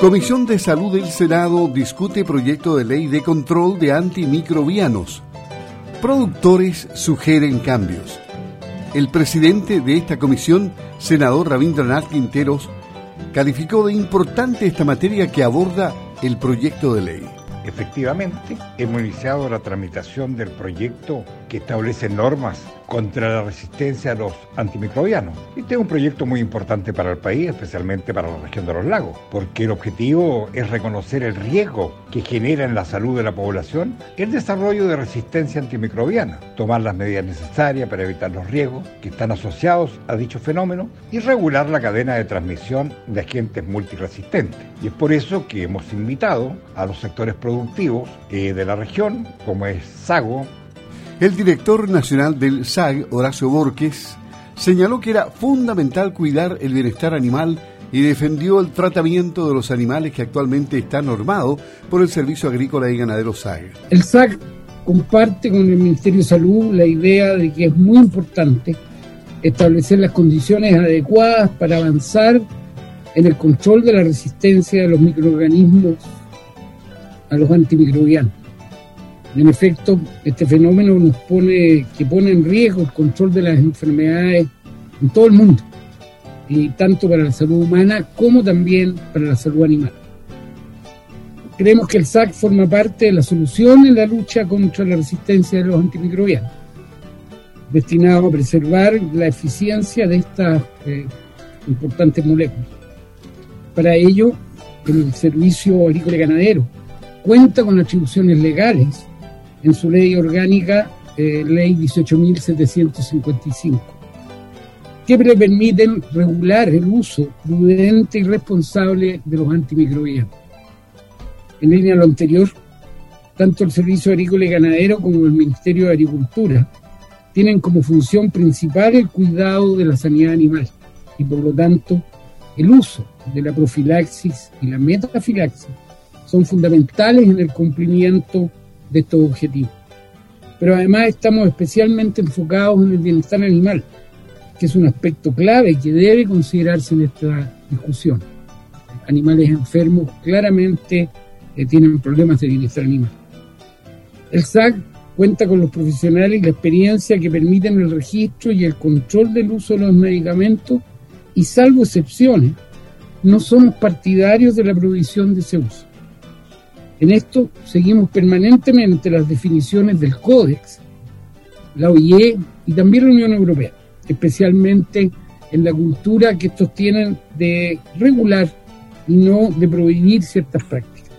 Comisión de Salud del Senado discute proyecto de ley de control de antimicrobianos. Productores sugieren cambios. El presidente de esta comisión, senador Rabindranath Quinteros, calificó de importante esta materia que aborda el proyecto de ley. Efectivamente, hemos iniciado la tramitación del proyecto que establece normas contra la resistencia a los antimicrobianos. Este es un proyecto muy importante para el país, especialmente para la región de los lagos, porque el objetivo es reconocer el riesgo que genera en la salud de la población el desarrollo de resistencia antimicrobiana, tomar las medidas necesarias para evitar los riesgos que están asociados a dicho fenómeno y regular la cadena de transmisión de agentes multiresistentes. Y es por eso que hemos invitado a los sectores productivos eh, de la región, como es Sago, el director nacional del SAG, Horacio Borges, señaló que era fundamental cuidar el bienestar animal y defendió el tratamiento de los animales que actualmente está normado por el Servicio Agrícola y Ganadero SAG. El SAG comparte con el Ministerio de Salud la idea de que es muy importante establecer las condiciones adecuadas para avanzar en el control de la resistencia de los microorganismos a los antimicrobianos. En efecto, este fenómeno nos pone, que pone en riesgo el control de las enfermedades en todo el mundo, y tanto para la salud humana como también para la salud animal. Creemos que el SAC forma parte de la solución en la lucha contra la resistencia de los antimicrobianos, destinado a preservar la eficiencia de estas eh, importantes moléculas. Para ello, el Servicio Agrícola y Ganadero cuenta con atribuciones legales en su ley orgánica, eh, ley 18.755, que permiten regular el uso prudente y responsable de los antimicrobianos. En línea a lo anterior, tanto el Servicio Agrícola y Ganadero como el Ministerio de Agricultura tienen como función principal el cuidado de la sanidad animal y por lo tanto el uso de la profilaxis y la metafilaxis son fundamentales en el cumplimiento de estos objetivos. Pero además estamos especialmente enfocados en el bienestar animal, que es un aspecto clave que debe considerarse en esta discusión. Animales enfermos claramente eh, tienen problemas de bienestar animal. El SAC cuenta con los profesionales y la experiencia que permiten el registro y el control del uso de los medicamentos y salvo excepciones, no somos partidarios de la provisión de ese uso. En esto seguimos permanentemente las definiciones del Códex, la OIE y también la Unión Europea, especialmente en la cultura que estos tienen de regular y no de prohibir ciertas prácticas.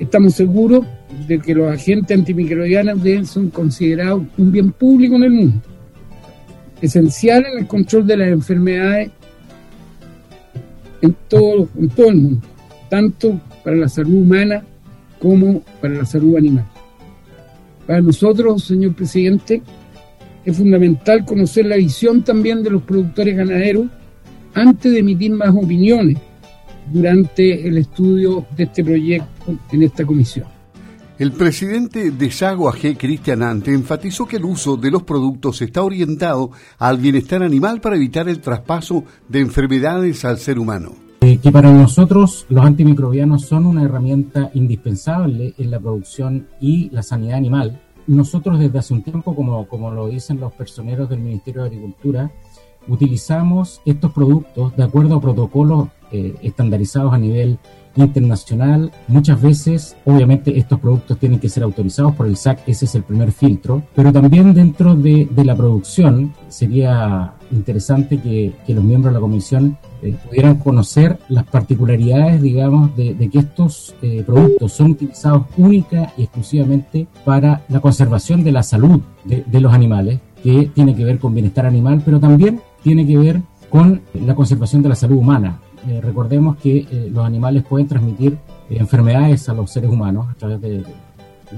Estamos seguros de que los agentes antimicrobianos deben ser considerados un bien público en el mundo, esencial en el control de las enfermedades en todo, todo el mundo, tanto para la salud humana como para la salud animal. Para nosotros, señor presidente, es fundamental conocer la visión también de los productores ganaderos antes de emitir más opiniones durante el estudio de este proyecto en esta comisión. El presidente de Sago AG, Cristian Ante, enfatizó que el uso de los productos está orientado al bienestar animal para evitar el traspaso de enfermedades al ser humano. Eh, que para nosotros los antimicrobianos son una herramienta indispensable en la producción y la sanidad animal. Nosotros desde hace un tiempo, como, como lo dicen los personeros del Ministerio de Agricultura, utilizamos estos productos de acuerdo a protocolos eh, estandarizados a nivel internacional. Muchas veces, obviamente, estos productos tienen que ser autorizados por el SAC, ese es el primer filtro, pero también dentro de, de la producción sería interesante que, que los miembros de la comisión eh, pudieran conocer las particularidades, digamos, de, que estos eh, productos son utilizados única y exclusivamente para la conservación de la salud de, los animales, que tiene que ver con bienestar animal, pero también tiene que ver con la conservación de la salud humana. Eh, recordemos que los animales pueden transmitir enfermedades a los seres humanos a través de,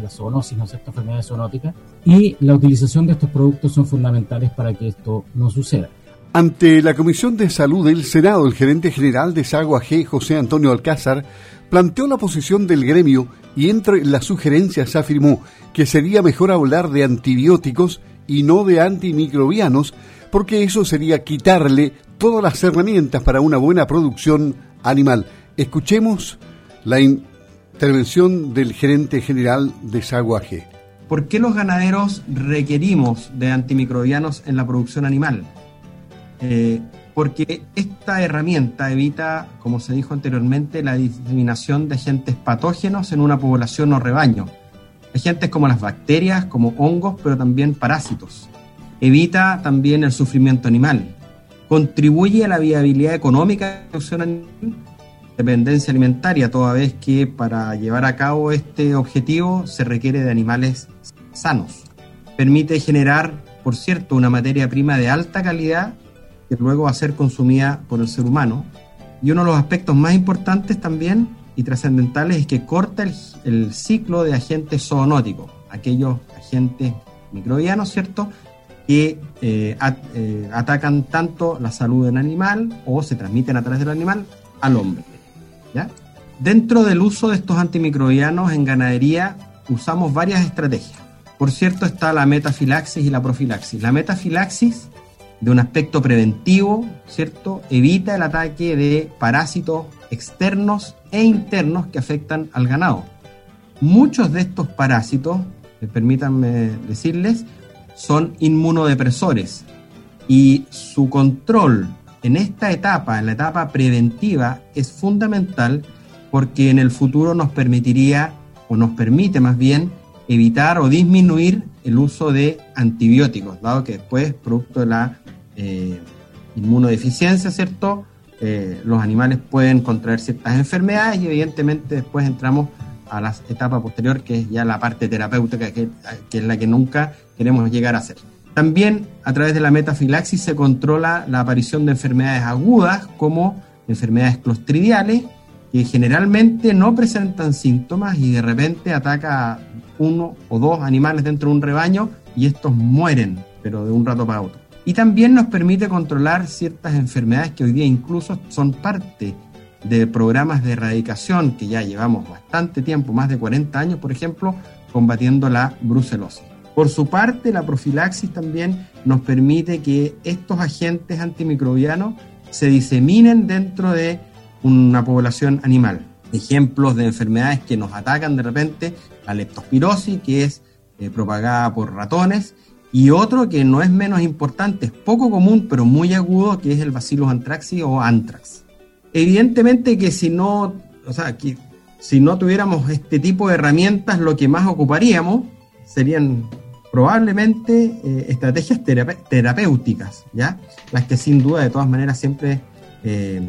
la zoonosis, ¿no es cierto? enfermedades zoonóticas, y la utilización de estos productos son fundamentales para que esto no suceda. Ante la Comisión de Salud del Senado, el gerente general de Sagua G, José Antonio Alcázar, planteó la posición del gremio y entre las sugerencias afirmó que sería mejor hablar de antibióticos y no de antimicrobianos, porque eso sería quitarle todas las herramientas para una buena producción animal. Escuchemos la intervención del gerente general de Saguaje. ¿Por qué los ganaderos requerimos de antimicrobianos en la producción animal? Eh, porque esta herramienta evita, como se dijo anteriormente, la diseminación de agentes patógenos en una población o rebaño. Agentes como las bacterias, como hongos, pero también parásitos. Evita también el sufrimiento animal. Contribuye a la viabilidad económica de la producción animal, dependencia alimentaria, toda vez que para llevar a cabo este objetivo se requiere de animales sanos. Permite generar, por cierto, una materia prima de alta calidad luego va a ser consumida por el ser humano. Y uno de los aspectos más importantes también y trascendentales es que corta el, ciclo de agentes zoonóticos, aquellos agentes microbianos, ¿cierto?, que eh, eh, atacan tanto la salud del animal o se transmiten a través del animal al hombre. ¿ya? Dentro del uso de estos antimicrobianos en ganadería usamos varias estrategias. Por cierto, está la metafilaxis y la profilaxis. La metafilaxis de un aspecto preventivo, ¿cierto? Evita el ataque de parásitos externos e internos que afectan al ganado. Muchos de estos parásitos, eh, permítanme decirles, son inmunodepresores y su control en esta etapa, en la etapa preventiva, es fundamental porque en el futuro nos permitiría, o nos permite más bien, evitar o disminuir el uso de antibióticos, dado que después, producto de la eh, inmunodeficiencia, ¿cierto? Eh, los animales pueden contraer ciertas enfermedades y evidentemente después entramos a la etapa posterior, que es ya la parte terapéutica, que, que es la que nunca queremos llegar a hacer. También a través de la metafilaxis se controla la aparición de enfermedades agudas como enfermedades clostridiales que generalmente no presentan síntomas y de repente ataca a uno o dos animales dentro de un rebaño y estos mueren, pero de un rato para otro. Y también nos permite controlar ciertas enfermedades que hoy día incluso son parte de programas de erradicación que ya llevamos bastante tiempo, más de 40 años, por ejemplo, combatiendo la brucelosis. Por su parte, la profilaxis también nos permite que estos agentes antimicrobianos se diseminen dentro de una población animal. Ejemplos de enfermedades que nos atacan de repente, la leptospirosis, que es eh, propagada por ratones, y otro que no es menos importante, es poco común, pero muy agudo, que es el Bacillus anthraxi o anthrax. Evidentemente que si no, o sea, que si no tuviéramos este tipo de herramientas, lo que más ocuparíamos serían probablemente eh, estrategias terapéuticas, ¿ya? Las que sin duda de todas maneras siempre eh,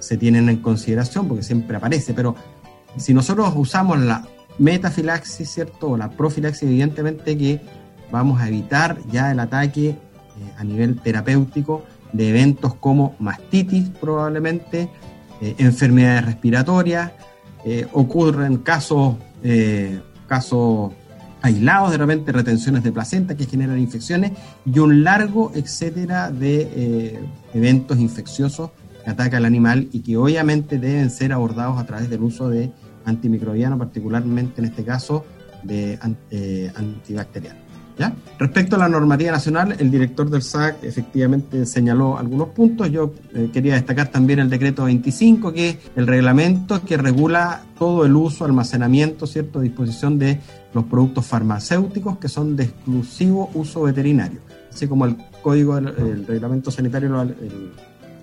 se tienen en consideración porque siempre aparece, pero si nosotros usamos la metafilaxis, ¿cierto? O la profilaxis, evidentemente que vamos a evitar ya el ataque eh, a nivel terapéutico de eventos como mastitis probablemente, enfermedades respiratorias, ocurren casos, casos aislados, de repente retenciones de placenta que generan infecciones y un largo etcétera de eh, eventos infecciosos que atacan al animal y que obviamente deben ser abordados a través del uso de antimicrobianos, particularmente en este caso de eh, antibacterianos. Respecto a la normativa nacional, el director del SAC efectivamente señaló algunos puntos. Yo eh, quería destacar también el decreto 25, que es el reglamento que regula todo el uso, almacenamiento, cierto, disposición de los productos farmacéuticos que son de exclusivo uso veterinario, así como el código, el, reglamento sanitario, el,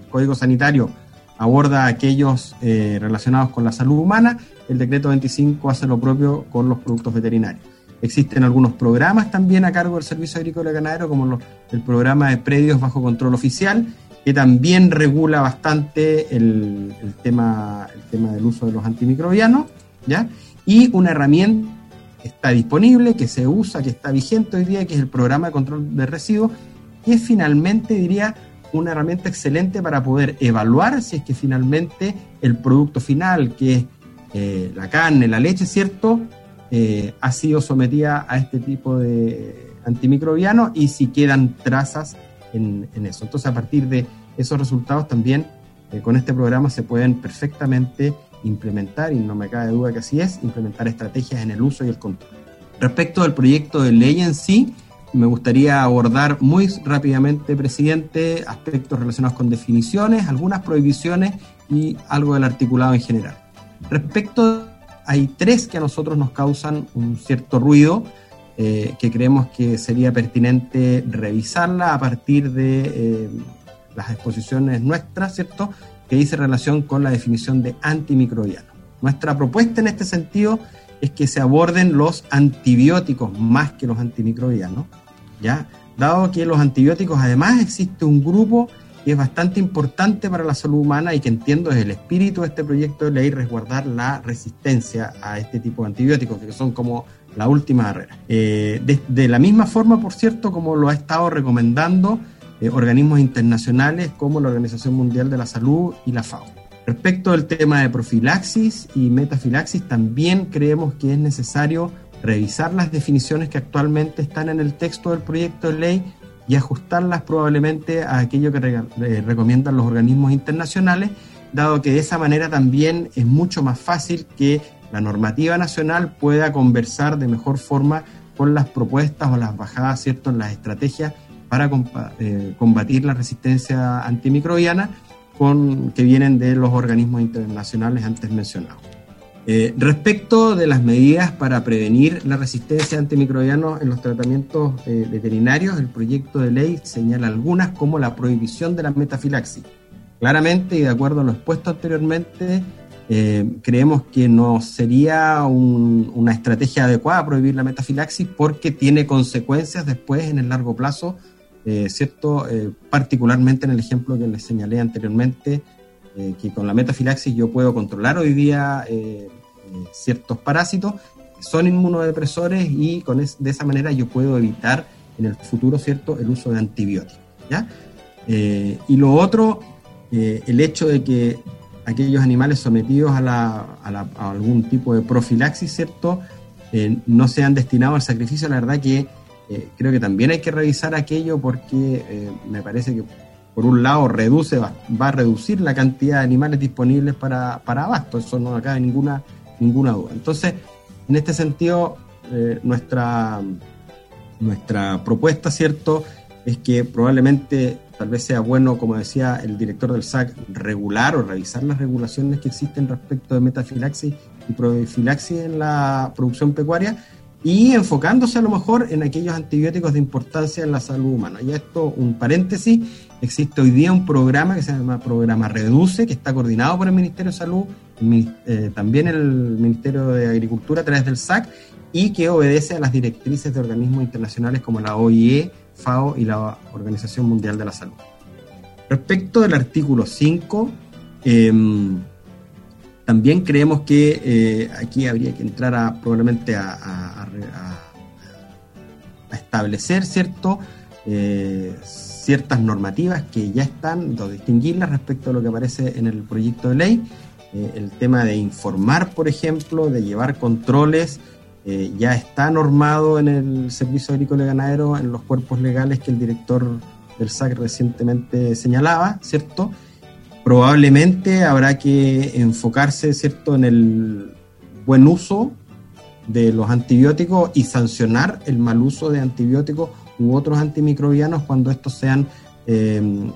código sanitario aborda aquellos eh, relacionados con la salud humana, el decreto 25 hace lo propio con los productos veterinarios. Existen algunos programas también a cargo del Servicio Agrícola y Ganadero, como el programa de predios bajo control oficial, que también regula bastante el, tema, el tema del uso de los antimicrobianos, ¿ya? Y una herramienta que está disponible, que se usa, que está vigente hoy día, que es el programa de control de residuos, que es finalmente, diría, una herramienta excelente para poder evaluar si es que finalmente el producto final, que es eh, la carne, la leche, ¿cierto? Eh, ha sido sometida a este tipo de antimicrobianos y si quedan trazas en, eso. Entonces, a partir de esos resultados también eh, con este programa se pueden perfectamente implementar, y no me cabe duda que así es, implementar estrategias en el uso y el control. Respecto del proyecto de ley en sí, me gustaría abordar muy rápidamente, presidente, aspectos relacionados con definiciones, algunas prohibiciones y algo del articulado en general. Respecto, hay tres que a nosotros nos causan un cierto ruido, eh, que creemos que sería pertinente revisarla a partir de eh, las exposiciones nuestras, ¿cierto? Que dice relación con la definición de antimicrobiano. Nuestra propuesta en este sentido es que se aborden los antibióticos más que los antimicrobianos, ¿ya? Dado que los antibióticos, además, existe un grupo que es bastante importante para la salud humana y que entiendo es el espíritu de este proyecto de ley resguardar la resistencia a este tipo de antibióticos, que son como la última barrera. Eh, de, la misma forma, por cierto, como lo ha estado recomendando eh, organismos internacionales como la Organización Mundial de la Salud y la FAO. Respecto al tema de profilaxis y metafilaxis, también creemos que es necesario revisar las definiciones que actualmente están en el texto del proyecto de ley y ajustarlas probablemente a aquello que eh, recomiendan los organismos internacionales, dado que de esa manera también es mucho más fácil que la normativa nacional pueda conversar de mejor forma con las propuestas o las bajadas, ¿cierto?, en las estrategias para eh, combatir la resistencia antimicrobiana que vienen de los organismos internacionales antes mencionados. Eh, respecto de las medidas para prevenir la resistencia antimicrobiana en los tratamientos eh, veterinarios, el proyecto de ley señala algunas como la prohibición de la metafilaxis. Claramente y de acuerdo a lo expuesto anteriormente, eh, creemos que no sería una estrategia adecuada prohibir la metafilaxis porque tiene consecuencias después en el largo plazo, ¿cierto? particularmente en el ejemplo que les señalé anteriormente, que con la metafilaxis yo puedo controlar hoy día ciertos parásitos, son inmunodepresores y con de esa manera yo puedo evitar en el futuro cierto el uso de antibióticos. Eh, y lo otro, eh, el hecho de que aquellos animales sometidos a, algún tipo de profilaxis, ¿cierto? Eh, no sean destinados al sacrificio, la verdad que creo que también hay que revisar aquello porque me parece que por un lado reduce, va, a reducir la cantidad de animales disponibles para, para abasto, eso no acaba ninguna ninguna duda. Entonces, en este sentido, eh, nuestra, nuestra propuesta, ¿cierto?, es que probablemente tal vez sea bueno, como decía el director del SAC, regular o revisar las regulaciones que existen respecto de metafilaxis y profilaxis en la producción pecuaria y enfocándose a lo mejor en aquellos antibióticos de importancia en la salud humana. Y esto, un paréntesis, existe hoy día un programa que se llama Programa Reduce, que está coordinado por el Ministerio de Salud eh, también el Ministerio de Agricultura a través del SAC y que obedece a las directrices de organismos internacionales como la OIE, FAO y la Organización Mundial de la Salud. Respecto del artículo 5, em, también creemos que eh, aquí habría que entrar a, probablemente a, establecer cierto, eh, ciertas normativas que ya están, distinguirlas respecto a lo que aparece en el proyecto de ley eh, el tema de informar, por ejemplo, de llevar controles, eh, ya está normado en el Servicio Agrícola y Ganadero, en los cuerpos legales que el director del SAC recientemente señalaba, ¿cierto? Probablemente habrá que enfocarse, ¿cierto?, en el buen uso de los antibióticos y sancionar el mal uso de antibióticos u otros antimicrobianos cuando estos sean eh,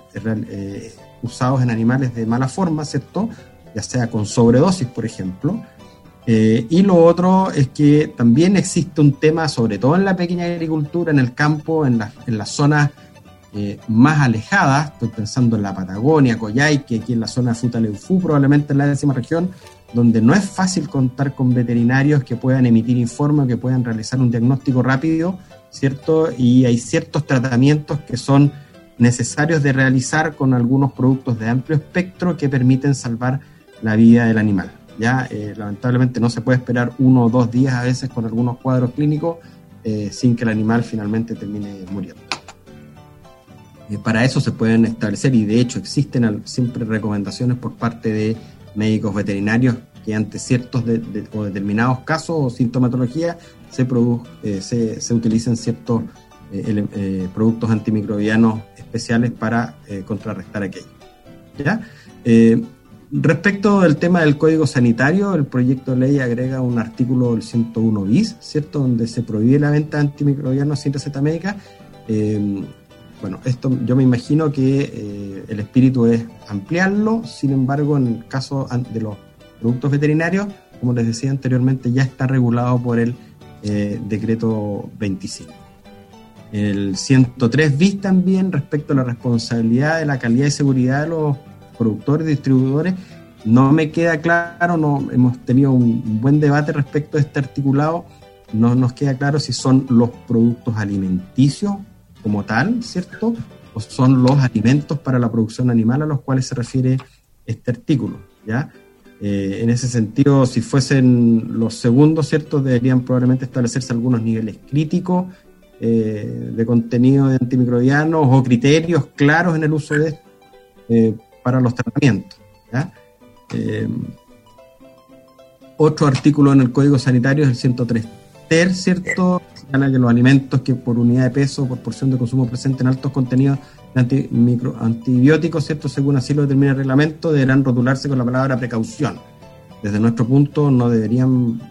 usados en animales de mala forma, ¿cierto? Ya sea con sobredosis, por ejemplo. Eh, y lo otro es que también existe un tema, sobre todo en la pequeña agricultura, en el campo, en, en las zonas eh, más alejadas, estoy pensando en la Patagonia, Coyhaique, aquí en la zona de Futaleufú, probablemente en la décima región, donde no es fácil contar con veterinarios que puedan emitir informes, que puedan realizar un diagnóstico rápido, ¿cierto? Y hay ciertos tratamientos que son necesarios de realizar con algunos productos de amplio espectro que permiten salvar la vida del animal. Ya eh, lamentablemente no se puede esperar uno o dos días a veces con algunos cuadros clínicos eh, sin que el animal finalmente termine muriendo. Eh, para eso se pueden establecer y de hecho existen siempre recomendaciones por parte de médicos veterinarios que ante ciertos o determinados casos o sintomatología se, se, se, utilicen ciertos productos antimicrobianos especiales para contrarrestar aquello. ¿Ya? Respecto del tema del código sanitario, el proyecto de ley agrega un artículo del 101 bis, ¿cierto? Donde se prohíbe la venta de antimicrobianos sin receta médica. Eh, bueno, esto yo me imagino que eh, el espíritu es ampliarlo, sin embargo, en el caso de los productos veterinarios, como les decía anteriormente, ya está regulado por el eh, decreto 25. El 103 bis también respecto a la responsabilidad de la calidad y seguridad de los productores distribuidores. No me queda claro, no hemos tenido un buen debate respecto a este articulado. No nos queda claro si son los productos alimenticios como tal, ¿cierto? O son los alimentos para la producción animal a los cuales se refiere este artículo, ¿ya? Eh, en ese sentido, si fuesen los segundos, ¿cierto? Deberían probablemente establecerse algunos niveles críticos eh, de contenido de antimicrobianos o criterios claros en el uso de esto eh, para los tratamientos. otro artículo en el Código Sanitario es el 103 ter, ¿cierto? Señala que los alimentos que por unidad de peso o por porción de consumo presenten altos contenidos de antibióticos, ¿cierto? Según así lo determina el reglamento, deberán rotularse con la palabra precaución. Desde nuestro punto no deberían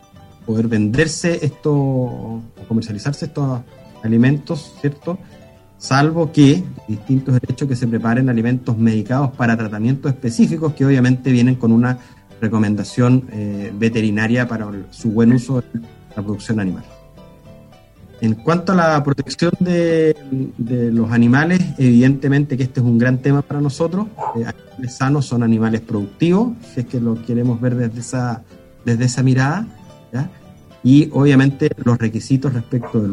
poder venderse esto o comercializarse estos alimentos, ¿cierto? Salvo que distintos derechos que se preparen alimentos medicados para tratamientos específicos que obviamente vienen con una recomendación eh, veterinaria para su buen uso la producción animal. En cuanto a la protección de, los animales, evidentemente que este es un gran tema para nosotros. Eh, animales sanos son animales productivos, si es que lo queremos ver desde esa, desde esa mirada. Y obviamente los requisitos respecto de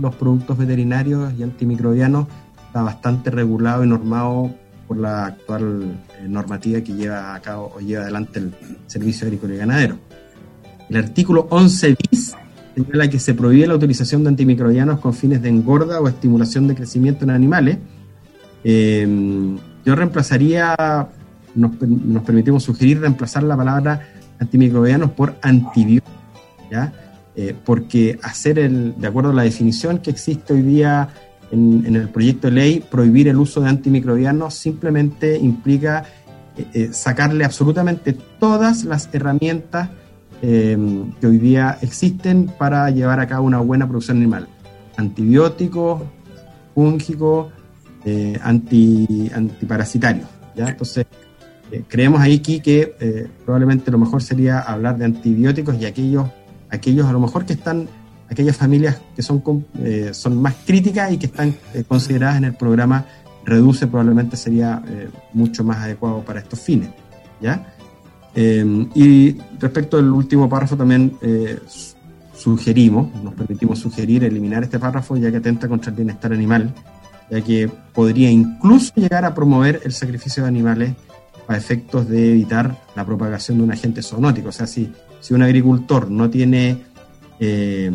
los productos veterinarios y antimicrobianos está bastante regulado y normado por la actual eh, normativa que lleva a cabo o lleva adelante el Servicio Agrícola y Ganadero. El artículo 11 bis señala que se prohíbe la utilización de antimicrobianos con fines de engorda o estimulación de crecimiento en animales. Em, yo reemplazaría, nos, permitimos sugerir reemplazar la palabra antimicrobianos por antibióticos, ¿ya? Eh, porque hacer el, de acuerdo a la definición que existe hoy día en, el proyecto de ley, prohibir el uso de antimicrobianos simplemente implica eh, eh, sacarle absolutamente todas las herramientas Em, que hoy día existen para llevar a cabo una buena producción animal. Antibióticos, fúngicos, anti, antiparasitarios. ¿ya? Entonces, creemos ahí aquí que probablemente lo mejor sería hablar de antibióticos y aquellos, aquellos a lo mejor que están, aquellas familias que son, son más críticas y que están consideradas en el programa Reduce, probablemente sería mucho más adecuado para estos fines. ¿ya? Eh, y respecto al último párrafo también eh, sugerimos, nos permitimos sugerir eliminar este párrafo ya que atenta contra el bienestar animal, ya que podría incluso llegar a promover el sacrificio de animales a efectos de evitar la propagación de un agente zoonótico. O sea, si, si un agricultor no tiene eh,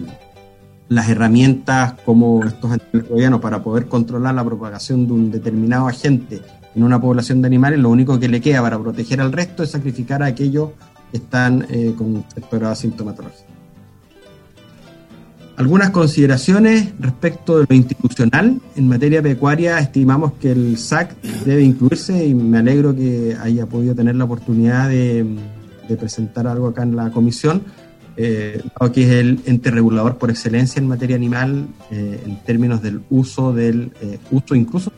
las herramientas como estos antimicrobianos para poder controlar la propagación de un determinado agente en una población de animales, lo único que le queda para proteger al resto es sacrificar a aquellos que están eh, con cierta sintomatología. Algunas consideraciones respecto de lo institucional. En materia pecuaria estimamos que el SAC debe incluirse y me alegro que haya podido tener la oportunidad de, presentar algo acá en la comisión, eh, que es el ente regulador por excelencia en materia animal eh, en términos del uso del eh, uso incluso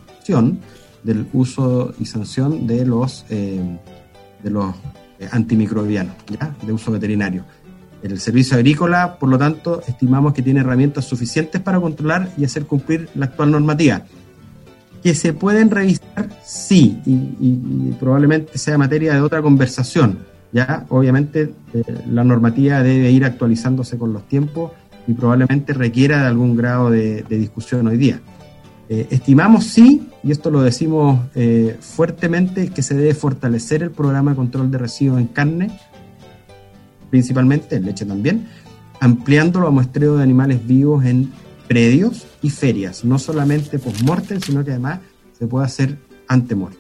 del uso y sanción de los, eh, de los antimicrobianos, ¿ya? de uso veterinario. El servicio agrícola, por lo tanto, estimamos que tiene herramientas suficientes para controlar y hacer cumplir la actual normativa. Que se pueden revisar, sí, y, probablemente sea materia de otra conversación. Ya, obviamente, eh, la normativa debe ir actualizándose con los tiempos y probablemente requiera de algún grado de discusión hoy día. Eh, estimamos sí, y esto lo decimos eh, fuertemente, que se debe fortalecer el programa de control de residuos en carne, principalmente en leche también, ampliándolo a muestreo de animales vivos en predios y ferias, no solamente post-mortem, sino que además se puede hacer ante muerte.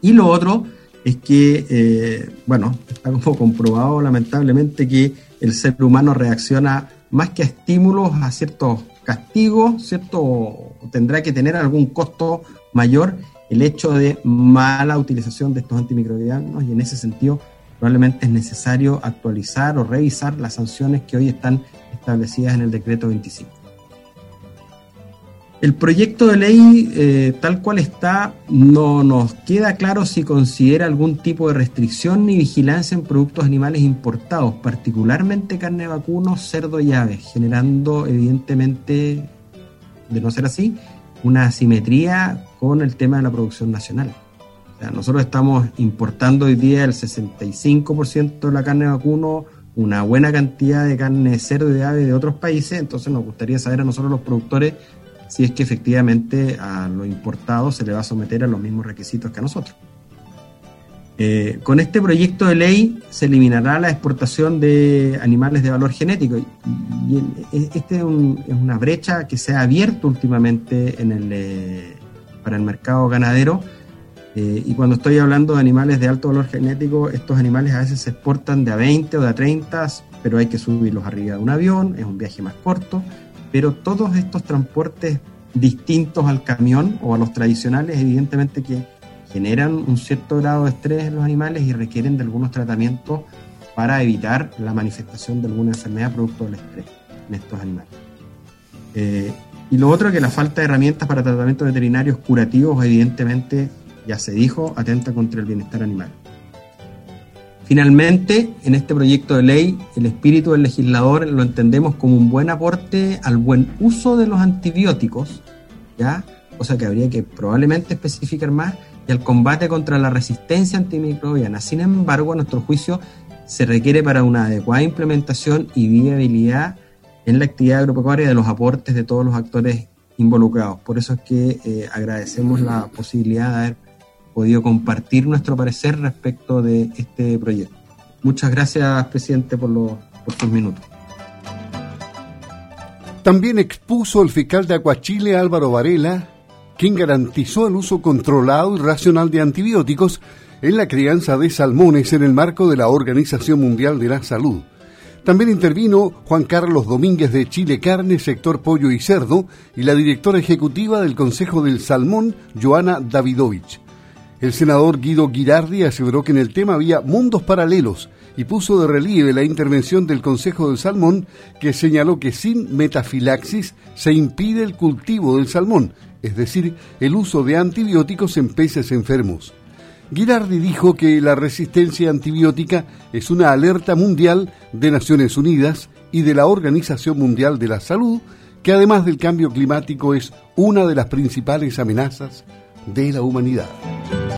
Y lo otro es que, eh, bueno, está como comprobado lamentablemente que el ser humano reacciona más que a estímulos, a ciertos castigo, ¿cierto? tendrá que tener algún costo mayor el hecho de mala utilización de estos antimicrobianos y en ese sentido probablemente es necesario actualizar o revisar las sanciones que hoy están establecidas en el decreto 25. El proyecto de ley, eh, tal cual está, no nos queda claro si considera algún tipo de restricción ni vigilancia en productos animales importados, particularmente carne de vacuno, cerdo y aves, generando evidentemente, de no ser así, una asimetría con el tema de la producción nacional. nosotros estamos importando hoy día el 65% de la carne de vacuno, una buena cantidad de carne de cerdo y de ave de otros países, entonces nos gustaría saber a nosotros los productores si es que efectivamente a lo importado se le va a someter a los mismos requisitos que a nosotros. Eh, con este proyecto de ley se eliminará la exportación de animales de valor genético y, este es, una brecha que se ha abierto últimamente en el, eh, para el mercado ganadero eh, y cuando estoy hablando de animales de alto valor genético, estos animales a veces se exportan de a 20 o de a 30, pero hay que subirlos arriba de un avión, es un viaje más corto pero todos estos transportes distintos al camión o a los tradicionales, evidentemente que generan un cierto grado de estrés en los animales y requieren de algunos tratamientos para evitar la manifestación de alguna enfermedad producto del estrés en estos animales. Eh, y lo otro es que la falta de herramientas para tratamientos veterinarios curativos, evidentemente, ya se dijo, atenta contra el bienestar animal. Finalmente, en este proyecto de ley, el espíritu del legislador lo entendemos como un buen aporte al buen uso de los antibióticos, ¿ya? cosa que habría que probablemente especificar más, y al combate contra la resistencia antimicrobiana. Sin embargo, a nuestro juicio, se requiere para una adecuada implementación y viabilidad en la actividad agropecuaria de los aportes de todos los actores involucrados. Por eso es que eh, agradecemos la posibilidad de haber podido compartir nuestro parecer respecto de este proyecto. Muchas gracias, presidente, por, los, por sus minutos. También expuso el fiscal de Aguachile, Álvaro Varela, quien garantizó el uso controlado y racional de antibióticos en la crianza de salmones en el marco de la Organización Mundial de la Salud. También intervino Juan Carlos Domínguez de Chile Carne, sector pollo y cerdo, y la directora ejecutiva del Consejo del Salmón, Joana Davidovich. El senador Guido Girardi aseguró que en el tema había mundos paralelos y puso de relieve la intervención del Consejo del Salmón, que señaló que sin metafilaxis se impide el cultivo del salmón, es decir, el uso de antibióticos en peces enfermos. Girardi dijo que la resistencia antibiótica es una alerta mundial de Naciones Unidas y de la Organización Mundial de la Salud, que además del cambio climático es una de las principales amenazas de la humanidad.